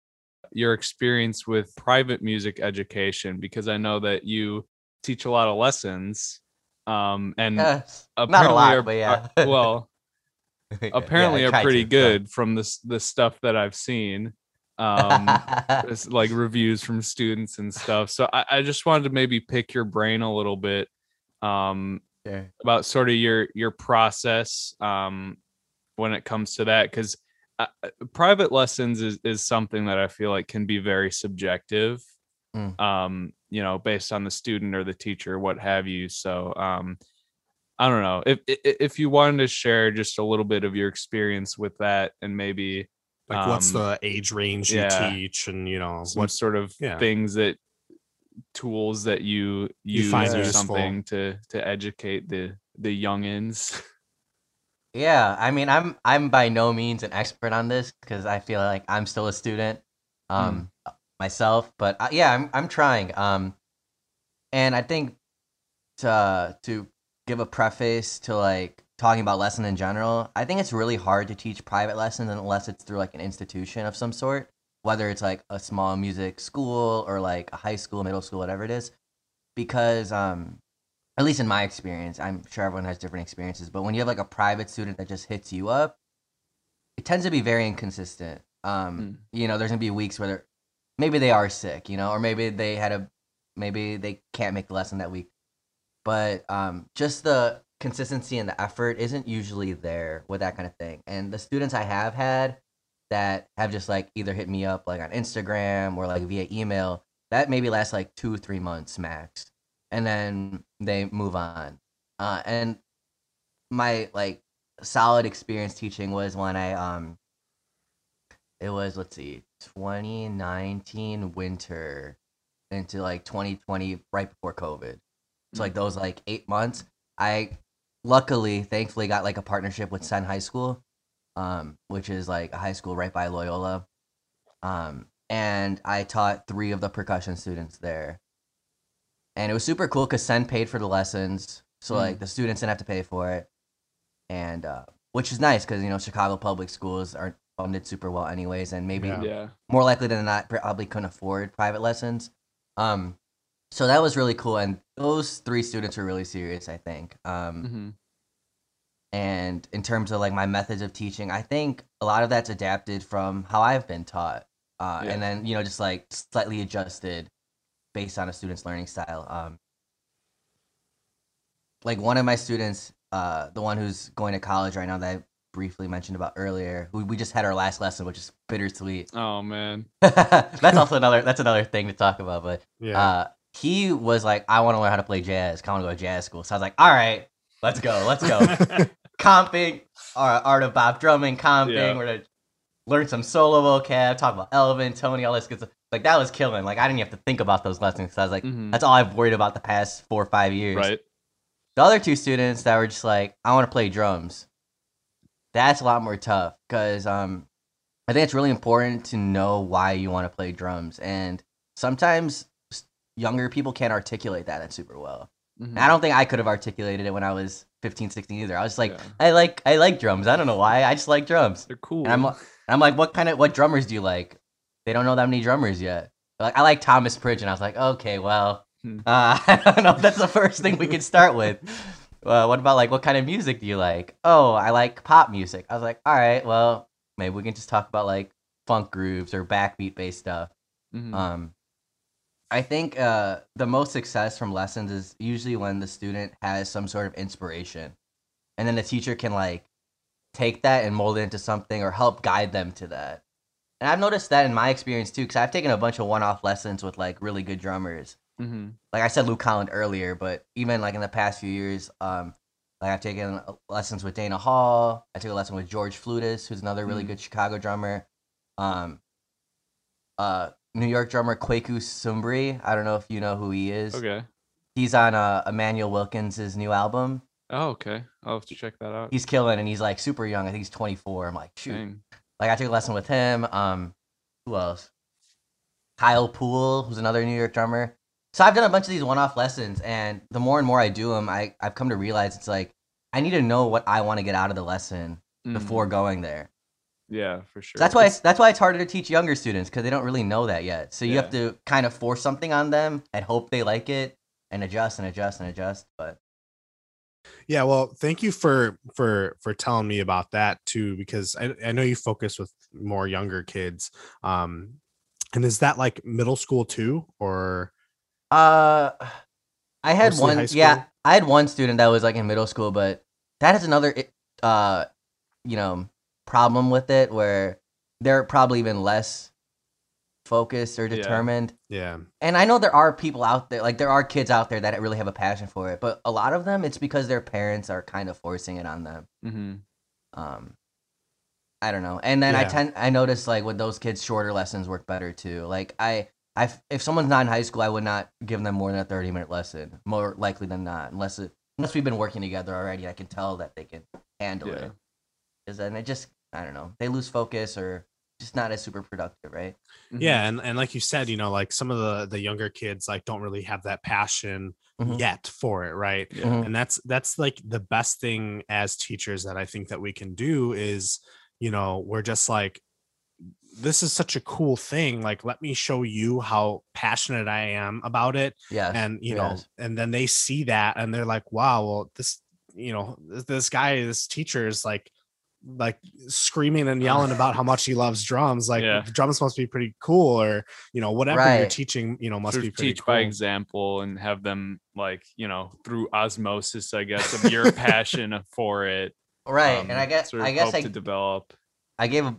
your experience with private music education, because I know that you teach a lot of lessons. Um, and yes. not a lot, are, but yeah. are, well, apparently yeah, are pretty good from this the stuff that I've seen. Um, like reviews from students and stuff. So I, I, just wanted to maybe pick your brain a little bit um, yeah. about sort of your your process um, when it comes to that because uh, uh, private lessons is is something that I feel like can be very subjective. Mm. Um, you know, based on the student or the teacher, what have you. So um, I don't know if if you wanted to share just a little bit of your experience with that and maybe like um, what's the age range you yeah, teach and you know what sort of yeah. things that tools that you use you find or useful. something to to educate the the youngins yeah i mean i'm i'm by no means an expert on this because i feel like i'm still a student um mm. myself but uh, yeah i'm i'm trying um and i think to to give a preface to like talking about lesson in general, I think it's really hard to teach private lessons unless it's through like an institution of some sort, whether it's like a small music school or like a high school, middle school, whatever it is. Because um at least in my experience, I'm sure everyone has different experiences, but when you have like a private student that just hits you up, it tends to be very inconsistent. Um, mm. you know, there's gonna be weeks where maybe they are sick, you know, or maybe they had a maybe they can't make the lesson that week but um, just the consistency and the effort isn't usually there with that kind of thing. And the students I have had that have just like either hit me up like on Instagram or like via email, that maybe lasts like two, three months max. And then they move on. Uh, and my like solid experience teaching was when I um it was let's see 2019 winter into like 2020 right before covid so like those like eight months, I luckily, thankfully, got like a partnership with Senn High School, um, which is like a high school right by Loyola. Um, and I taught three of the percussion students there, and it was super cool because Senn paid for the lessons, so mm. like the students didn't have to pay for it, and uh, which is nice because you know Chicago public schools aren't funded super well anyways, and maybe yeah. Yeah. more likely than not probably couldn't afford private lessons. Um, so that was really cool and those three students were really serious i think um, mm-hmm. and in terms of like my methods of teaching i think a lot of that's adapted from how i've been taught uh, yeah. and then you know just like slightly adjusted based on a student's learning style um, like one of my students uh, the one who's going to college right now that i briefly mentioned about earlier we, we just had our last lesson which is bittersweet oh man that's also another that's another thing to talk about but yeah uh, he was like, I want to learn how to play jazz. I want to go to jazz school. So I was like, all right, let's go, let's go. comping, art, art of bop drumming, comping. Yeah. We're gonna learn some solo vocab, talk about Elvin, Tony, all this good stuff. Like that was killing. Like I didn't even have to think about those lessons. So I was like, mm-hmm. that's all I've worried about the past four or five years. Right. The other two students that were just like, I want to play drums. That's a lot more tough because um, I think it's really important to know why you want to play drums. And sometimes younger people can't articulate that super well. Mm-hmm. I don't think I could have articulated it when I was 15, 16 either. I was like, yeah. I like I like drums. I don't know why. I just like drums. They're cool. And I'm I'm like, what kind of what drummers do you like? They don't know that many drummers yet. like I like Thomas Pridgen, and I was like, okay, well, hmm. uh, I don't know. That's the first thing we can start with. Uh, what about like what kind of music do you like? Oh, I like pop music. I was like, all right, well, maybe we can just talk about like funk grooves or backbeat based stuff. Mm-hmm. Um, I think uh, the most success from lessons is usually when the student has some sort of inspiration, and then the teacher can like take that and mold it into something or help guide them to that. And I've noticed that in my experience too, because I've taken a bunch of one-off lessons with like really good drummers. Mm-hmm. Like I said, Luke Holland earlier, but even like in the past few years, um, like I've taken uh, lessons with Dana Hall. I took a lesson with George Fludas, who's another really mm-hmm. good Chicago drummer. Um, uh, New York drummer Kweku Sumbry. I don't know if you know who he is. Okay. He's on uh, Immanuel Wilkins' new album. Oh, okay. I'll have to check that out. He's killing, and he's like super young. I think he's 24. I'm like, shoot. Dang. Like I took a lesson with him. Um, who else? Kyle Poole, who's another New York drummer. So I've done a bunch of these one-off lessons, and the more and more I do them, I I've come to realize it's like I need to know what I want to get out of the lesson Mhm. before going there. Yeah, for sure. So that's why It's- it's, that's why it's harder to teach younger students because they don't really know that yet. So you Yeah. have to kind of force something on them and hope they like it and adjust and adjust and adjust. But Yeah, well, thank you for for for telling me about that too, because I, I know you focus with more younger kids. Um, and is that like middle school too, or uh, I had one. Yeah. I had one student that was like in middle school, but that is another uh, you know, problem with it where they're probably even less focused or determined. yeah, And I know there are people out there, like there are kids out there that really have a passion for it, but a lot of them, it's because their parents are kind of forcing it on them. Mhm. um i don't know and then i tend i notice like with those kids shorter lessons work better too like i i if someone's not in high school i would not give them more than a 30 minute lesson more likely than not unless it unless we've been working together already i can tell that they can handle Yeah. it because then it just i don't know they lose focus or just not as super productive right Mhm. yeah, and and like you said, you know, like some of the the younger kids like don't really have that passion Mhm. yet for it, right? Yeah. Mhm. and that's that's like the best thing as teachers that i think that we can do is you know we're just like this is such a cool thing like let me show you how passionate i am about it yeah and you know and then they see that and they're like wow well this you know this, this guy this teacher is like like screaming and yelling about how much he loves drums like Yeah. the drums must be pretty cool or you know whatever you're teaching you know must Sort be of pretty teach cool by example and have them like you know through osmosis i guess of your passion for it right um, and i guess sort of i guess help i to develop I gave a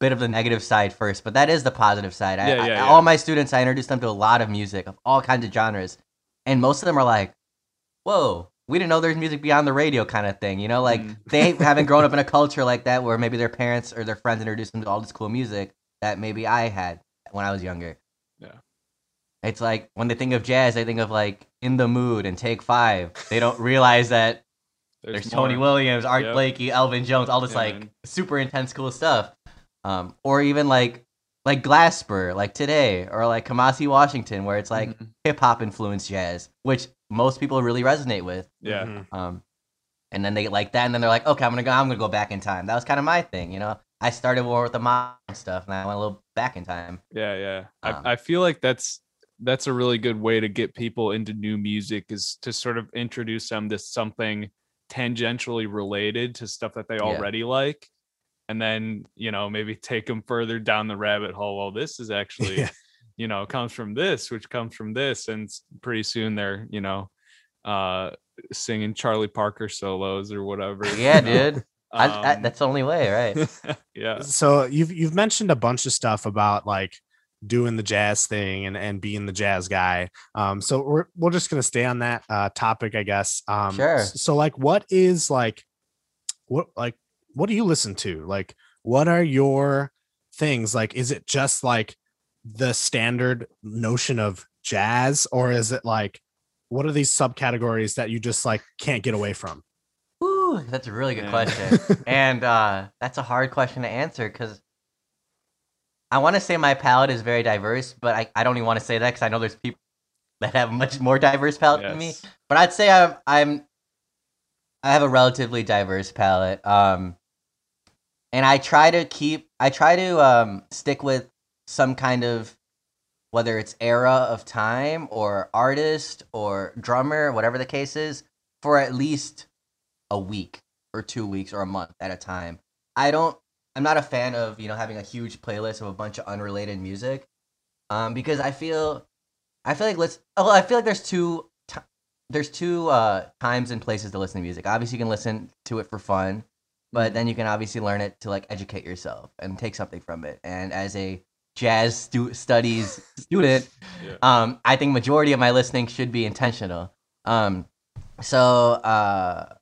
bit of the negative side first, but that is the positive side. I, Yeah, I- yeah, All my students, I introduced them to a lot of music of all kinds of genres, and most of them are like, "Whoa, we didn't know there's music beyond the radio," kind of thing. You know, like Mm. they haven't grown up in a culture like that where maybe their parents or their friends introduced them to all this cool music that maybe I had when I was younger. Yeah. It's like when they think of jazz, they think of like In the Mood and Take Five. They don't realize that there's, Tony. Williams, Art Yep. Blakey, Elvin Jones, all this Yeah, like man. super intense cool stuff. Um, or even like like Glasper, like today, or like Kamasi Washington, where it's like Mhm. hip hop influenced jazz, which most people really resonate with. yeah Mhm. Um, and then they get like that, and then they're like, okay, I'm gonna go, I'm gonna go back in time. That was kind of my thing, you know. I started more with the mom stuff, and I went a little back in time. Yeah, yeah. Um, I, I feel like that's that's a really good way to get people into new music is to sort of introduce them to something tangentially related to stuff that they Yeah. already like. And then, you know, maybe take them further down the rabbit hole. Well, this is actually, Yeah. You know, comes from this, which comes from this. And pretty soon they're, you know, uh singing Charlie Parker solos or whatever. you Yeah, know? dude. I, I, Um, that's the only way, right? yeah. so you've you've mentioned a bunch of stuff about like doing the jazz thing and and being the jazz guy um so we're we're just gonna stay on that uh topic i guess um Sure. so like what is like what like what do you listen to like what are your things like is it just like the standard notion of jazz or is it like what are these subcategories that you just like can't get away from Ooh, that's a really good Yeah. question. and uh, that's a hard question to answer because I want to say my palette is very diverse, but I, I don't even want to say that because I know there's people that have a much more diverse palette than me. But I'd say I'm I'm I have a relatively diverse palette. Um, and I try to keep I try to um stick with some kind of whether it's era of time or artist or drummer, whatever the case is, for at least a week or two weeks or a month at a time. I don't. I'm not a fan of you know having a huge playlist of a bunch of unrelated music, um, because I feel, I feel like let's. Oh, I feel like there's two. T- there's two uh, times and places to listen to music. Obviously, you can listen to it for fun, but then you can obviously learn it to like educate yourself and take something from it. And as a jazz stu- studies student, Yeah. um, I think majority of my listening should be intentional. Um, so uh,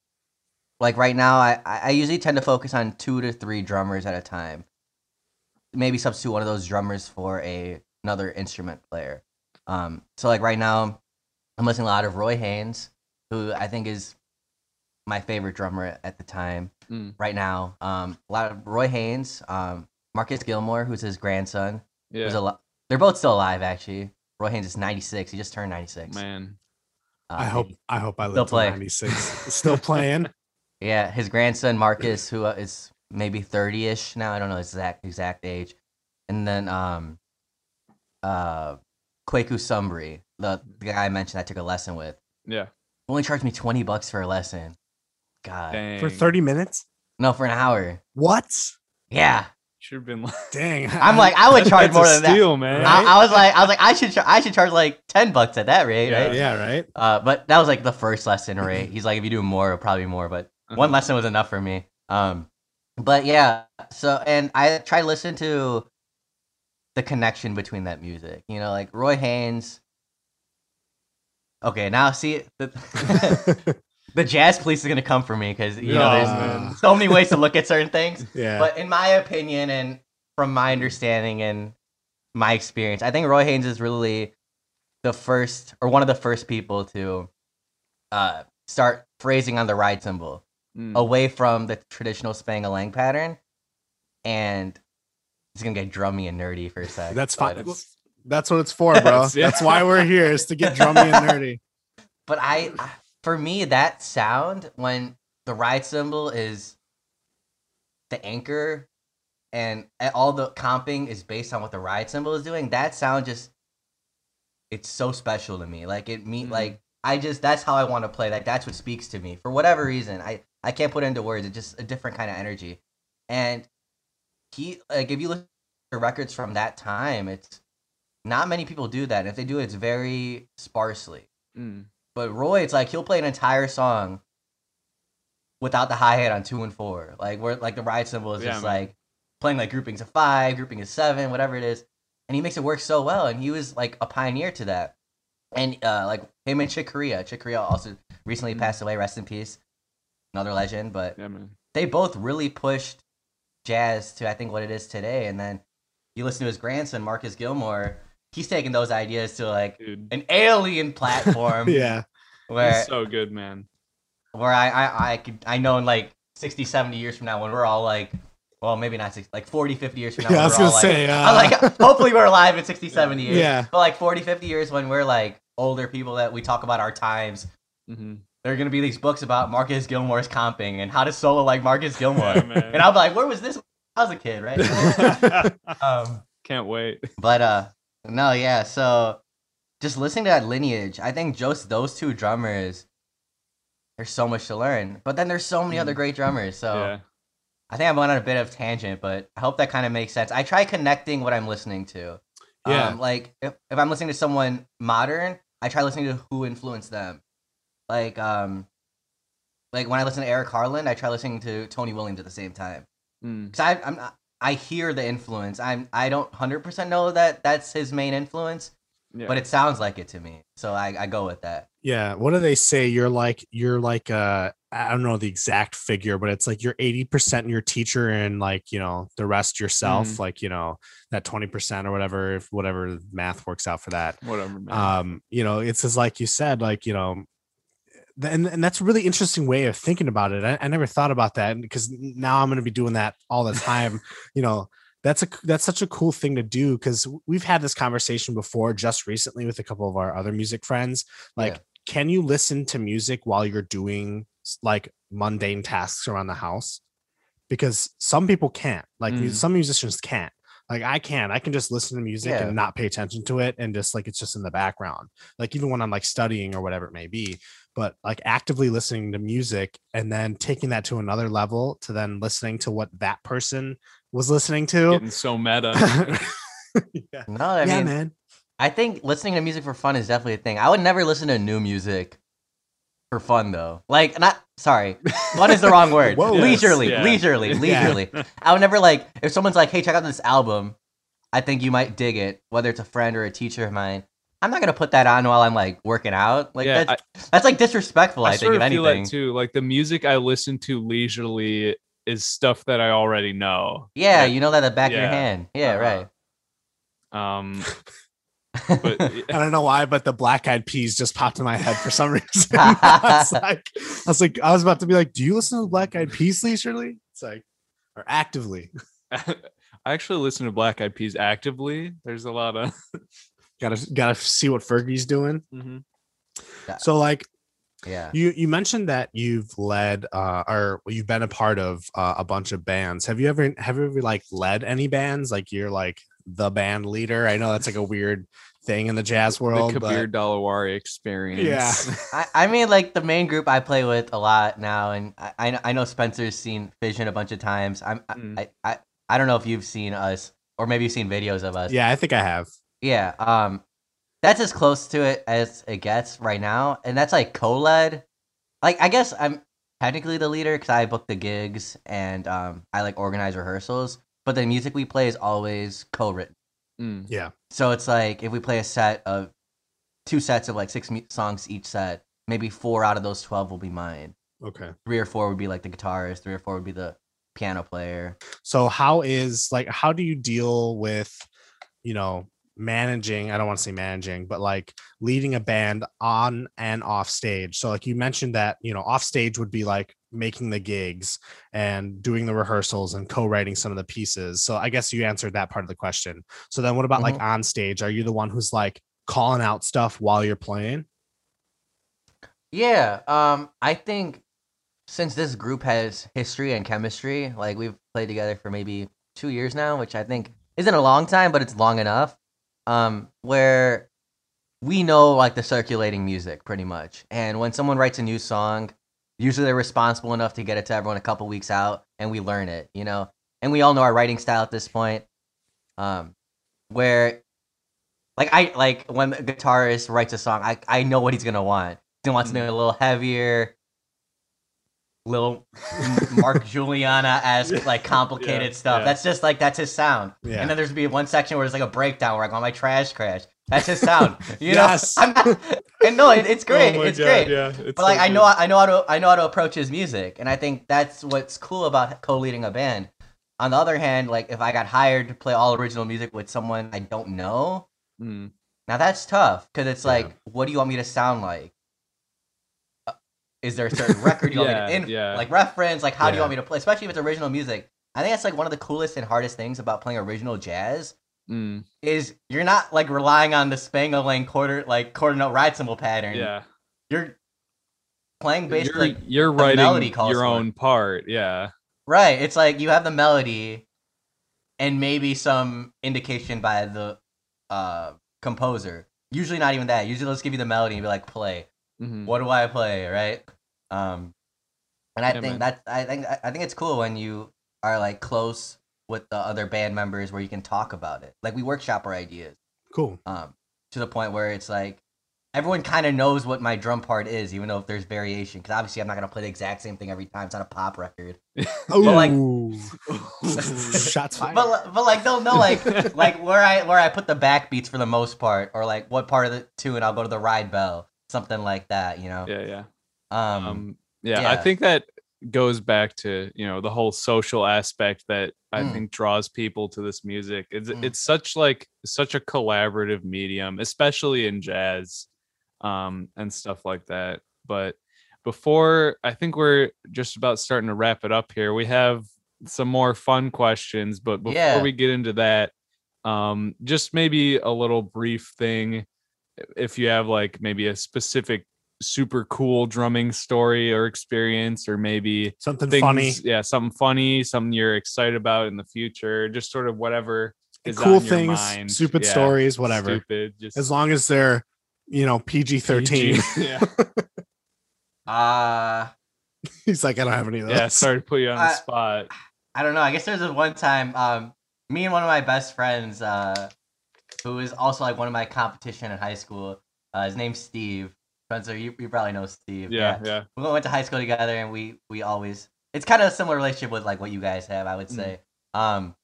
like right now, I I usually tend to focus on two to three drummers at a time. Maybe substitute one of those drummers for a another instrument player. Um, so like right now, I'm listening a lot of Roy Haynes, who I think is my favorite drummer at the time Mm. right now. Um, a lot of Roy Haynes, um, Marcus Gilmore, who's his grandson, Yeah, who's al- they're both still alive actually. Roy Haynes is 96. He just turned 96. man. Uh, I hope I hope I live till play. 96. Still playing. Yeah, his grandson Marcus, who uh, is maybe 30ish now. I don't know his exact exact age. And then um, uh, Kweku Sumbry, the, the guy I mentioned I took a lesson with, Yeah, only charged me 20 bucks for a lesson. God, dang. For 30 minutes? no, for an hour. What? Yeah, should have been. Like, Dang. I'm like, I would charge more than that. steal, man. Right? I, I was like, I was like, I should, char- I should charge like 10 bucks at that rate, Yeah. right? yeah, right? Uh, but that was like the first lesson right? He's like, if you do more, it'll probably more. But one Uh-huh. lesson was enough for me. Um, but yeah. So and I try to listen to the connection between that music. You know, like Roy Haynes. Okay, now see the, the jazz police is gonna come for me because you know Yeah, there's man. so many ways to look at certain things. yeah. But in my opinion, and from my understanding and my experience, I think Roy Haynes is really the first or one of the first people to uh, start phrasing on the ride cymbal Mm. away from the traditional Spangalang pattern. And it's gonna get drummy and nerdy for a sec. That's fine. That's what it's for, bro. That's- yeah. That's why we're here is to get drummy and nerdy. But I, I- for me, that sound when the ride cymbal is the anchor, and all the comping is based on what the ride cymbal is doing. That sound just, it's so special to me. Like it me Mhm. like I just that's how I want to play. Like that's what speaks to me for whatever reason. I I can't put it into words. It's just a different kind of energy, and he like if you look at records from that time, it's not many people do that. And if they do, it's very sparsely. Mm. But Roy, it's like he'll play an entire song without the hi hat on two and four. Like where like the ride cymbal is Yeah, just man. like playing like groupings of five, grouping of seven, whatever it is. And he makes it work so well. And he was like a pioneer to that. And uh like him and Chick Corea. Chick Corea also recently Mhm. passed away, rest in peace. Another legend. But Yeah, they both really pushed jazz to I think what it is today. And then you listen to his grandson, Marcus Gilmore, he's taking those ideas to like Dude, an alien platform yeah. where he's so good, man. where I, I I could I know in like 60 70 years from now when we're all like well maybe not 60, like 40 50 years from now Yeah, when I was gonna say, like, uh, I'm like hopefully we're alive in 60 70 years Yeah. but like 40 50 years when we're like older people that we talk about our times hmm there are gonna be these books about Marcus Gilmore's comping and how to solo like Marcus Gilmore Yeah, and I'll be like where was this I was a kid right um Can't wait. but uh no yeah so just listening to that lineage I think just those two drummers there's so much to learn but then there's so many other Mhm. great drummers so Yeah. I think I went on a bit of tangent, but I hope that kind of makes sense. I try connecting what I'm listening to. Yeah. Um, like if, if I'm listening to someone modern, I try listening to who influenced them. Like um like when I listen to Eric Harland, I try listening to Tony Williams at the same time. Mm. Cuz I I'm not, I hear the influence. I'm I don't 100% know that that's his main influence, Yeah. but it sounds like it to me. So I I go with that. Yeah. What do they say? You're like you're like uh I don't know the exact figure, but it's like you're 80% your teacher and like, you know, the rest yourself, Mhm. like, you know, that 20% or whatever, if whatever math works out for that. Whatever, man. Um, you know, it's just like you said, like, you know, th- and, and that's a really interesting way of thinking about it. I, I never thought about that because now I'm going to be doing that all the time. you know, that's a that's such a cool thing to do because we've had this conversation before just recently with a couple of our other music friends. Like, Yeah. can you listen to music while you're doing like mundane tasks around the house? Because some people can't. Like Mm. some musicians can't. Like I can. I can just listen to music Yeah. and not pay attention to it and just like it's just in the background. Like even when I'm like studying or whatever it may be. But like actively listening to music and then taking that to another level to then listening to what that person was listening to. Getting so meta. yeah, No, I yeah mean man. I think listening to music for fun is definitely a thing. I would never listen to new music for fun though. Like not sorry. Fun is the wrong word. Whoa. leisurely, Yes, yeah. leisurely, Yeah. leisurely. I would never like if someone's like, "Hey, check out this album. I think you might dig it." Whether it's a friend or a teacher of mine, I'm not gonna put that on while I'm like working out. Like yeah, that's that's like disrespectful. I, I, think sort if of feel anything. that too. Like the music I listen to leisurely is stuff that I already know. Yeah, Like, you know that at the back of your hand. Yeah, Uh-huh. right. Um, but I don't know why, but the black eyed peas just popped in my head for some reason. I was like, I was like, I was about to be like, do you listen to black eyed peas leisurely? It's like, or actively. I actually listen to Black Eyed Peas actively. There's a lot of. Gotta gotta see what Fergie's doing. mm-hmm. So like Yeah. you you mentioned that you've led uh or you've been a part of uh, a bunch of bands. Have you ever have you ever like led any bands? Like you're like the band leader. I know that's like a weird thing in the jazz world. the Kabir but Dalawari experience. Yeah. I, I mean, like the main group I play with a lot now, and I I, I know Spencer's seen Fission a bunch of times. I'm Mm. I, I I don't know if you've seen us or maybe you've seen videos of us. yeah, I think I have. Yeah. Um, that's as close to it as it gets right now, and that's like co-led. Like I guess I'm technically the leader because I book the gigs and um I like organize rehearsals, but the music we play is always co-written. Mm. Yeah. So it's like if we play a set of two sets of like six mu- songs each set, maybe four out of those twelve will be mine. Okay. Three or four would be like the guitarist. Three or four would be the piano player. So how is like how do you deal with you know managing I don't want to say managing but like leading a band on and off stage. So like you mentioned that, you know, off stage would be like making the gigs and doing the rehearsals and co-writing some of the pieces. So I guess you answered that part of the question. So then what about like on stage? Are you the one who's like calling out stuff while you're playing? Yeah, um, I think since this group has history and chemistry, like we've played together for maybe two years now, which I think isn't a long time, but it's long enough. Um, where we know like the circulating music pretty much, and when someone writes a new song, usually they're responsible enough to get it to everyone a couple weeks out, and we learn it, you know, and we all know our writing style at this point. Um, where like I like when the guitarist writes a song, I I know what he's gonna want. He wants something a little heavier, little Mark Guiliana esque, like complicated Yeah, stuff. yeah. That's just like that's his sound. Yeah. And then there's be one section where there's like a breakdown where I go, on my trash crash. That's his sound. You Yes. know, not, and no, it, it's great. Oh it's God, great. Yeah. It's But like so I know I know how to I know how to approach his music, and I think that's what's cool about co-leading a band. On the other hand, like if I got hired to play all original music with someone I don't know, Mm. now that's tough because it's like, what do you want me to sound like? Is there a certain record you want me to in, yeah. like reference? Like how do you want me to play? Especially if it's original music. I think that's like one of the coolest and hardest things about playing original jazz Mm. is you're not like relying on the Spangalang quarter like quarter note ride cymbal pattern. Yeah. You're playing basically you're, you're the melody writing calls your for it. own part. Yeah. Right. It's like you have the melody and maybe some indication by the uh composer. Usually not even that. Usually they'll just give you the melody and be like, play. Mhm. What do I play? Right? Um and I Yeah, think man. that I think I think it's cool when you are like close with the other band members where you can talk about it. Like we workshop our ideas. Cool. Um to the point where it's like everyone kind of knows what my drum part is, even though if there's variation. Because obviously, I'm not gonna play the exact same thing every time. It's not a pop record. Oh, like- shots fired. But but like they'll know like like where I where I put the backbeats for the most part, or like what part of the tune I'll go to the ride bell, something like that. You know. yeah. Yeah. Um. um yeah, i think that goes back to you know the whole social aspect that i Mm. think draws people to this music it's Mm. it's such like such a collaborative medium especially in jazz um and stuff like that but before i think we're just about starting to wrap it up here we have some more fun questions but before Yeah. we get into that um just maybe a little brief thing if you have like maybe a specific super cool drumming story or experience or maybe Something things, funny. yeah something funny something you're excited about in the future just sort of whatever is cool on your things, mind. stupid Yeah, stories, whatever. stupid just As long as they're, you know, PG thirteen. PG. yeah Uh, He's like, I don't have any of those. yeah sorry to put you on the I- spot I don't know. I guess there's this one time, um, me and one of my best friends, uh, who is also like one of my competition in high school. Uh, his name's Steve. Spencer, you, you probably know Steve. yeah yeah. we went to high school together and we we always it's kind of a similar relationship with like what you guys have i would Mm. say. Um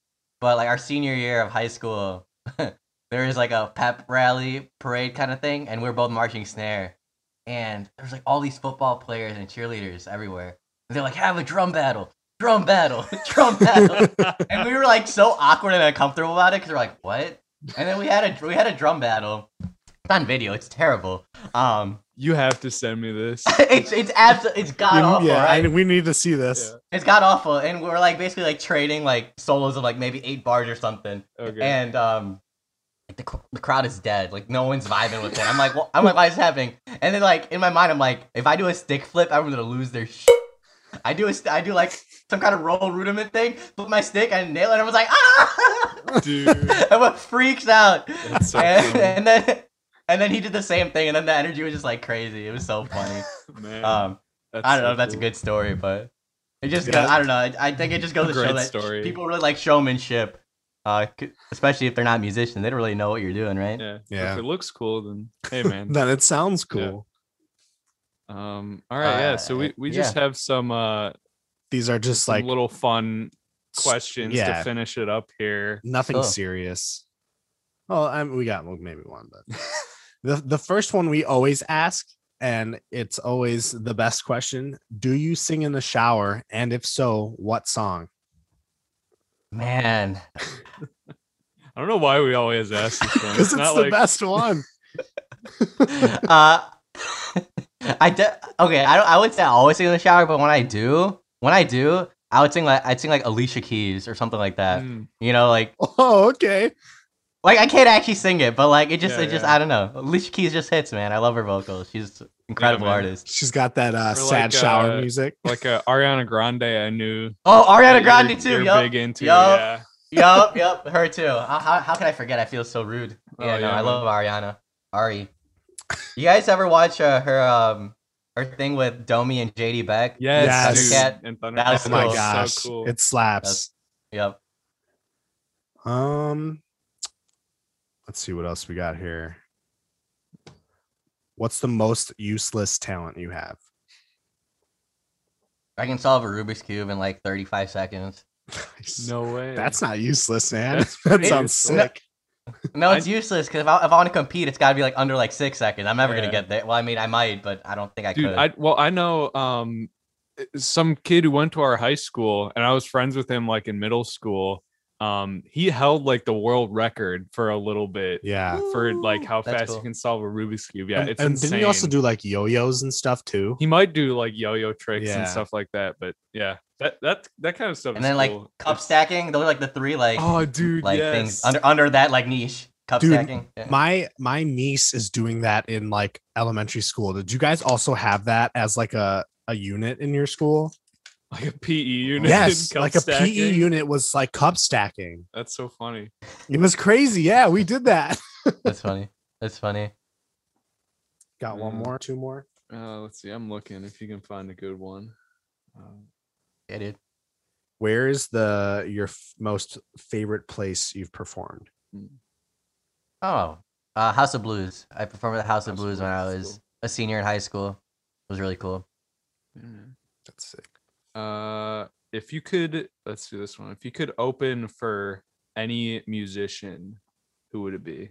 but like our senior year of high school there was like a pep rally parade kind of thing and we are both marching snare. And there's like all these football players and cheerleaders everywhere. And they're like have a drum battle drum battle drum battle. And we were like so awkward and uncomfortable about it because we're like what? And then we had a we had a drum battle. It's on video it's terrible. Um You have to send me this. it's it's abs- it's god awful, yeah, right? I- we need to see this. It's god awful, and we're like basically like trading like solos of like maybe eight bars or something, Okay. and um, like the, the crowd is dead. Like no one's vibing with it. I'm like, well, I'm like, why is this happening? And then like in my mind, I'm like, if I do a stick flip, I'm gonna lose their shit. I do a st- I do like some kind of roll rudiment thing, flip my stick and nail it. And I was like, ah! Dude. Everyone freaks out. That's so and, funny. and then and then he did the same thing, and then the energy was just like crazy. It was so funny. Man, Um, I don't so know if that's a good story, but it just Yeah. goes, I don't know. I, I think it just goes to show that story. people really like showmanship, uh, especially if they're not musicians. They don't really know what you're doing, right? Yeah. Yeah. If it looks cool, then hey man. Then it sounds cool. um. All right. yeah. So Uh, we we just have some uh These are just like little fun questions yeah. to finish it up here. nothing Cool. serious. Well, I mean, we got maybe one, but the the first one we always ask, and it's always the best question: Do you sing in the shower? And if so, what song? Man, I don't know why we always ask this one. Because it's not the like best one. uh, I de- okay. I don't. I would say I always sing in the shower, but when I do, when I do, I would sing like I'd sing like Alicia Keys or something like that. mm, You know, like Oh, okay. Like I can't actually sing it, but like it just Yeah, it just yeah. I don't know. Alicia Keys just hits, man. I love her vocals. She's an incredible man. artist. She's got that uh, sad like, shower uh, music. like uh, Ariana Grande. I knew. Oh, Ariana Grande you're- too. You're Yup. big into. Yup. Yeah. yup, yup, her too. How, how, how can I forget? I feel so rude. Oh, Yeah, no, I love Ariana. Ari. You guys ever watch uh, her um her thing with Domi and JD Beck? Yes. Yes. dude. Thundercat. And That was Oh my gosh, So cool. it slaps. Yep. Um, let's see what else we got here. What's the most useless talent you have? I can solve a Rubik's cube in like 35 seconds. no way. That's not useless, man. That's that sounds sick. No, it's I- useless because if I, if I want to compete, it's got to be like under like six seconds. I'm never Yeah. gonna get there. Well, I mean, I might, but I don't think I dude could. i well i know um some kid who went to our high school and i was friends with him like in middle school um he held like the world record for a little bit Yeah. for like how That's fast cool. you can solve a rubik's cube yeah and, it's and insane didn't you also do like yo-yos and stuff too? he might do like yo-yo tricks Yeah. and stuff like that but yeah that that that kind of stuff and is then like cup It's- stacking. Those are like the three like oh dude like yes. things under under that like niche. Cup Dude, stacking. Yeah. My my niece is doing that in like elementary school. Did you guys also have that as like a a unit in your school? Like a pe unit yes, cup like a PE unit was like cup stacking. that's so funny It was crazy. Yeah, we did that. That's funny. That's funny. Got one more, two more. uh let's see i'm looking if you can find a good one um, Yeah, dude. Where is the your f- most favorite place you've performed? Oh, uh, House of Blues. I performed at the House of House of Blues when I was cool. a senior in high school. It was really cool. yeah. That's sick. Uh, if you could, let's do this one. If you could open for any musician, who would it be?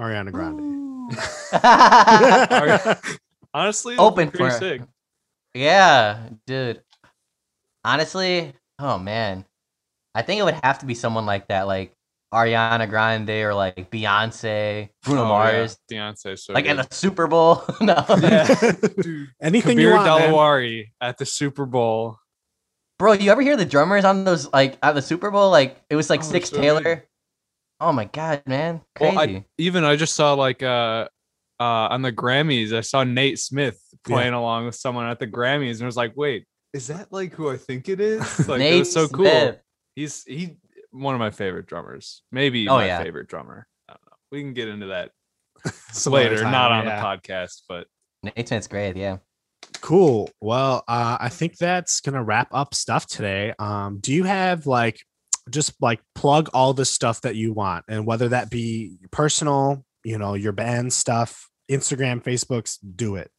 Ariana Grande. Honestly, Open pretty for- sick. yeah, dude. Honestly, oh man, I think it would have to be someone like that, like Ariana Grande or like Beyonce, Bruno Oh, yeah, Mars, Beyonce, so like good. at the Super Bowl. no, Yeah. Dude, Anything you Kabir want, man. Dalawari at the Super Bowl. bro, you ever hear the drummers on those like at the Super Bowl? Like it was like Oh, Six so good. Taylor. Oh my god, man, crazy. Well, I even I just saw like uh uh on the Grammys, I saw Nate Smith Yeah. playing along with someone at the Grammys, and I was like, wait, is that like who I think it is? Like it was so cool. He's he one of my favorite drummers. Maybe Oh, my yeah. favorite drummer. I don't know. We can get into that later, time, not on yeah. the podcast, but Nate Smith's great. Yeah. Cool. Well, uh, I think that's gonna wrap up stuff today. Um, do you have like just like plug all the stuff that you want, and whether that be personal, you know, your band stuff, Instagram, Facebook's, do it.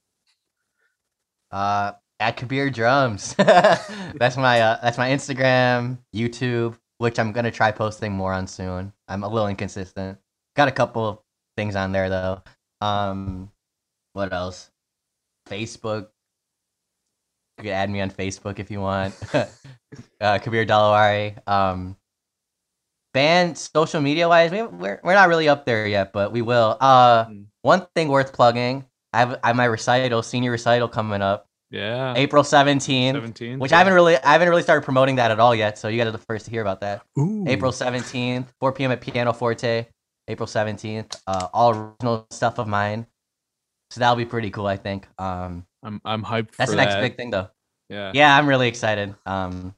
Uh, at Kabir Drums. that's my uh, that's my Instagram, YouTube, which I'm gonna try posting more on soon. I'm a little inconsistent. Got a couple things on there though. Um, what else? Facebook. You can add me on Facebook if you want. uh, Kabir Dalawari. Um, band social media wise, we, we're we're not really up there yet, but we will. Uh, Mm. one thing worth plugging. I have, I have my recital, senior recital coming up Yeah. April 17th, 17. which I haven't really I haven't really started promoting that at all yet. So you guys are the first to hear about that. Ooh. April 17th, 4 p.m. at Piano Forte. April 17th. Uh, all original stuff of mine. So that'll be pretty cool, I think. Um, I'm I'm hyped that's for the next that. big thing, though. Yeah. Yeah, I'm really excited. Um,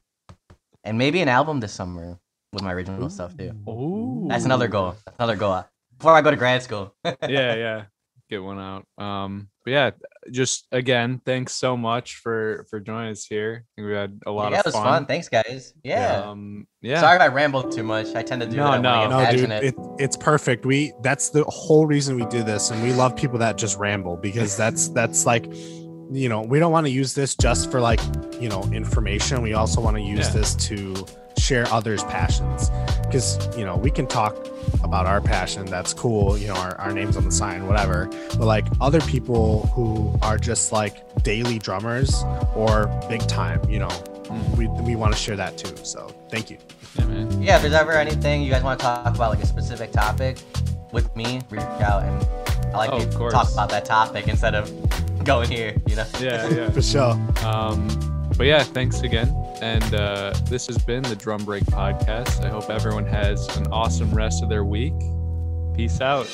and maybe an album this summer with my original stuff too. Ooh. That's another goal. That's another goal before I go to grad school. yeah, yeah. Get one out. Um, but yeah, just again, thanks so much for for joining us here. I think we had a lot yeah, of it was fun. fun. Thanks, guys. Yeah. Um, yeah. Sorry if I rambled too much. I tend to do No, that. no. when I no get dude passionate. it, it's perfect we that's the whole reason we do this and we love people that just ramble because that's that's like you know we don't want to use this just for like you know information we also want to use Yeah. this to share others passions because you know we can talk about our passion that's cool you know our, our names on the sign whatever but like other people who are just like daily drummers or big time you know Mm. we, we want to share that too so thank you yeah, man. yeah, if there's ever anything you guys want to talk about, like a specific topic, with me, reach out and I like Oh, to talk about that topic instead of going here. You know. Yeah, yeah. for sure Um, but yeah, thanks again. And uh, this has been the Drum Break Podcast. I hope everyone has an awesome rest of their week. Peace out.